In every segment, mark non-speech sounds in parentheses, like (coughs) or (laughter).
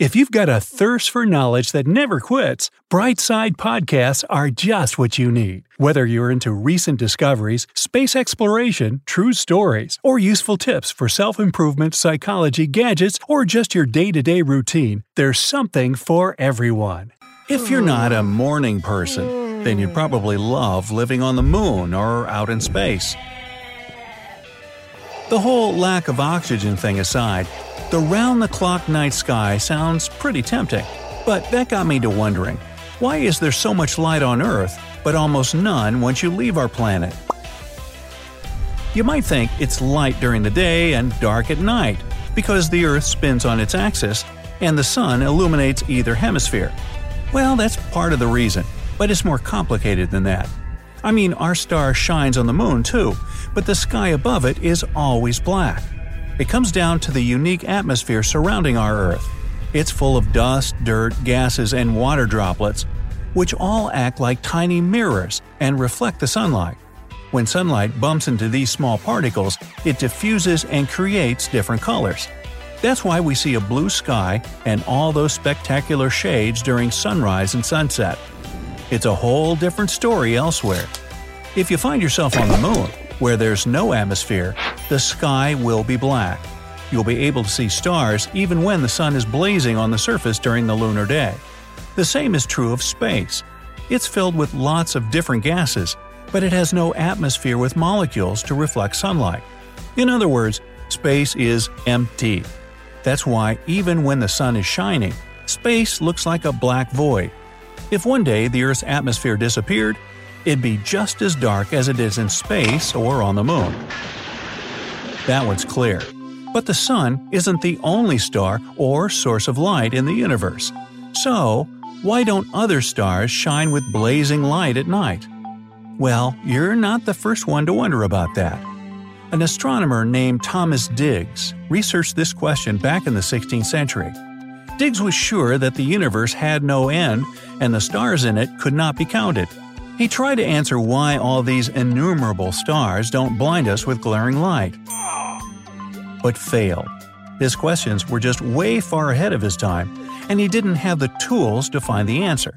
If you've got a thirst for knowledge that never quits, Brightside Podcasts are just what you need. Whether you're into recent discoveries, space exploration, true stories, or useful tips for self improvement, psychology, gadgets, or just your day to day routine, there's something for everyone. If you're not a morning person, then you'd probably love living on the moon or out in space. The whole lack of oxygen thing aside, the round the clock night sky sounds pretty tempting. But that got me to wondering why is there so much light on Earth, but almost none once you leave our planet? You might think it's light during the day and dark at night, because the Earth spins on its axis and the Sun illuminates either hemisphere. Well, that's part of the reason, but it's more complicated than that. I mean, our star shines on the moon too, but the sky above it is always black. It comes down to the unique atmosphere surrounding our Earth. It's full of dust, dirt, gases, and water droplets, which all act like tiny mirrors and reflect the sunlight. When sunlight bumps into these small particles, it diffuses and creates different colors. That's why we see a blue sky and all those spectacular shades during sunrise and sunset. It's a whole different story elsewhere. If you find yourself on the moon, where there's no atmosphere, the sky will be black. You'll be able to see stars even when the sun is blazing on the surface during the lunar day. The same is true of space. It's filled with lots of different gases, but it has no atmosphere with molecules to reflect sunlight. In other words, space is empty. That's why, even when the sun is shining, space looks like a black void. If one day the Earth's atmosphere disappeared, it'd be just as dark as it is in space or on the moon. That one's clear. But the sun isn't the only star or source of light in the universe. So, why don't other stars shine with blazing light at night? Well, you're not the first one to wonder about that. An astronomer named Thomas Digges researched this question back in the 16th century. Digges was sure that the universe had no end and the stars in it could not be counted. He tried to answer why all these innumerable stars don't blind us with glaring light. But failed. His questions were just way far ahead of his time, and he didn't have the tools to find the answer.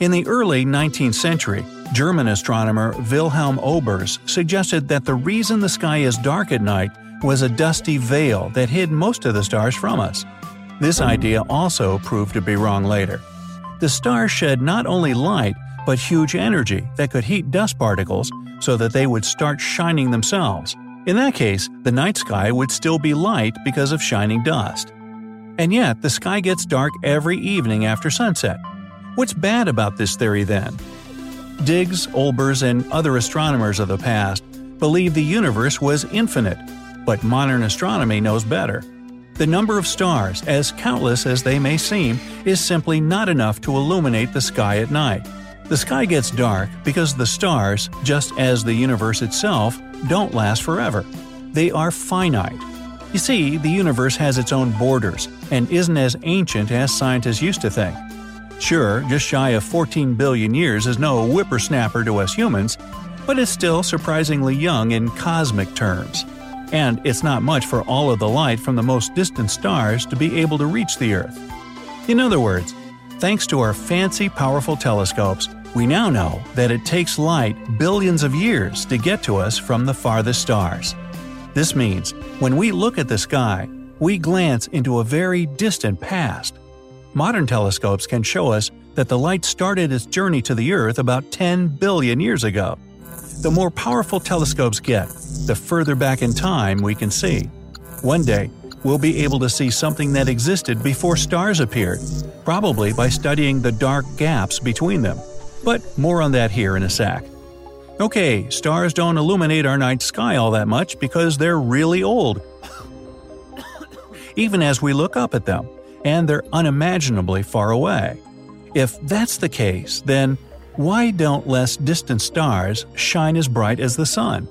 In the early 19th century, German astronomer Wilhelm Olbers suggested that the reason the sky is dark at night was a dusty veil that hid most of the stars from us. This idea also proved to be wrong later. The stars shed not only light, but huge energy that could heat dust particles so that they would start shining themselves. In that case, the night sky would still be light because of shining dust. And yet, the sky gets dark every evening after sunset. What's bad about this theory then? Digges, Olbers, and other astronomers of the past believed the universe was infinite, but modern astronomy knows better. The number of stars, as countless as they may seem, is simply not enough to illuminate the sky at night. The sky gets dark because the stars, just as the universe itself, don't last forever. They are finite. You see, the universe has its own borders and isn't as ancient as scientists used to think. Sure, just shy of 14 billion years is no whippersnapper to us humans, but it's still surprisingly young in cosmic terms. And it's not much for all of the light from the most distant stars to be able to reach the Earth. In other words, thanks to our fancy, powerful telescopes, we now know that it takes light billions of years to get to us from the farthest stars. This means, when we look at the sky, we glance into a very distant past. Modern telescopes can show us that the light started its journey to the Earth about 10 billion years ago. The more powerful telescopes get, the further back in time we can see. One day, we'll be able to see something that existed before stars appeared, probably by studying the dark gaps between them. But more on that here in a sec. Okay, stars don't illuminate our night sky all that much because they're really old. (coughs) Even as we look up at them, and they're unimaginably far away. If that's the case, then why don't less distant stars shine as bright as the sun?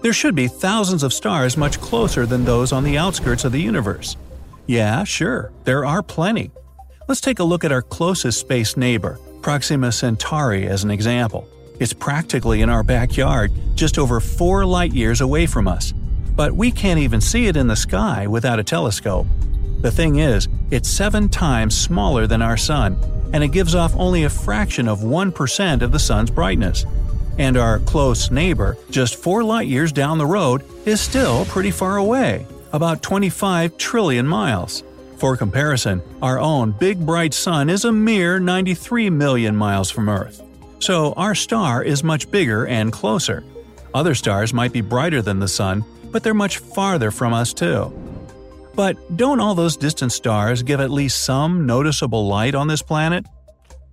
There should be thousands of stars much closer than those on the outskirts of the universe. Yeah, sure, there are plenty. Let's take a look at our closest space neighbor, Proxima Centauri, as an example. It's practically in our backyard, just over four light years away from us. But we can't even see it in the sky without a telescope. The thing is, it's seven times smaller than our Sun, and it gives off only a fraction of 1% of the Sun's brightness. And our close neighbor, just 4 light years down the road, is still pretty far away, about 25 trillion miles. For comparison, our own big bright Sun is a mere 93 million miles from Earth. So our star is much bigger and closer. Other stars might be brighter than the Sun, but they're much farther from us too. But don't all those distant stars give at least some noticeable light on this planet?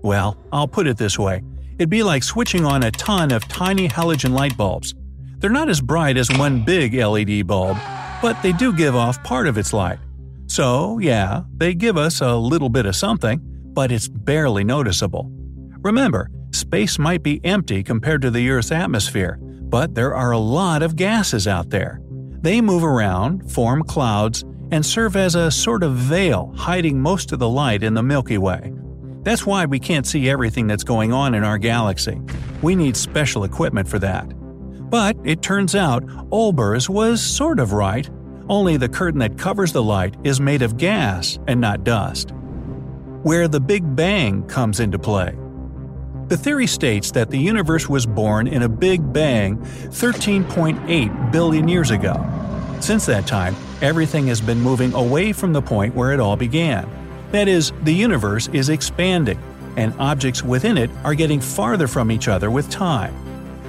Well, I'll put it this way it'd be like switching on a ton of tiny halogen light bulbs. They're not as bright as one big LED bulb, but they do give off part of its light. So, yeah, they give us a little bit of something, but it's barely noticeable. Remember, space might be empty compared to the Earth's atmosphere, but there are a lot of gases out there. They move around, form clouds, and serve as a sort of veil hiding most of the light in the Milky Way. That's why we can't see everything that's going on in our galaxy. We need special equipment for that. But it turns out Olbers was sort of right, only the curtain that covers the light is made of gas and not dust. Where the Big Bang comes into play. The theory states that the universe was born in a Big Bang 13.8 billion years ago. Since that time, everything has been moving away from the point where it all began. That is, the universe is expanding, and objects within it are getting farther from each other with time.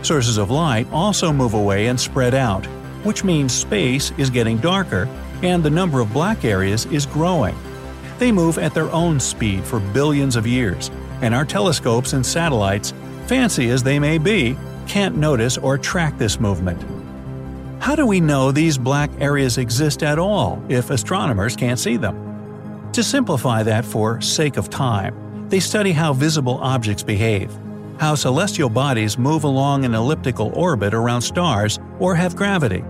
Sources of light also move away and spread out, which means space is getting darker and the number of black areas is growing. They move at their own speed for billions of years, and our telescopes and satellites, fancy as they may be, can't notice or track this movement. How do we know these black areas exist at all if astronomers can't see them? To simplify that for sake of time, they study how visible objects behave, how celestial bodies move along an elliptical orbit around stars or have gravity.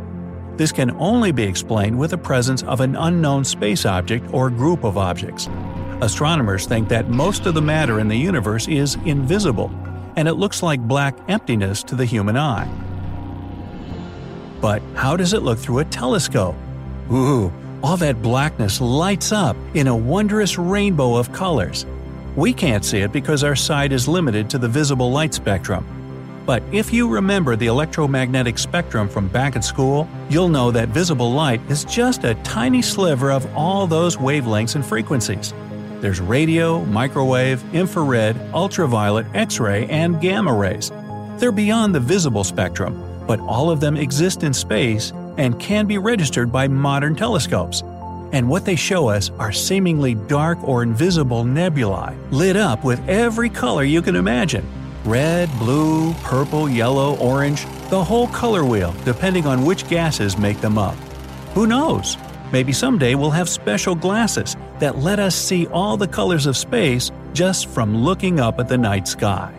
This can only be explained with the presence of an unknown space object or group of objects. Astronomers think that most of the matter in the universe is invisible, and it looks like black emptiness to the human eye. But how does it look through a telescope? Ooh, all that blackness lights up in a wondrous rainbow of colors. We can't see it because our sight is limited to the visible light spectrum. But if you remember the electromagnetic spectrum from back at school, you'll know that visible light is just a tiny sliver of all those wavelengths and frequencies. There's radio, microwave, infrared, ultraviolet, X ray, and gamma rays. They're beyond the visible spectrum, but all of them exist in space and can be registered by modern telescopes. And what they show us are seemingly dark or invisible nebulae, lit up with every color you can imagine red, blue, purple, yellow, orange, the whole color wheel, depending on which gases make them up. Who knows? Maybe someday we'll have special glasses that let us see all the colors of space just from looking up at the night sky.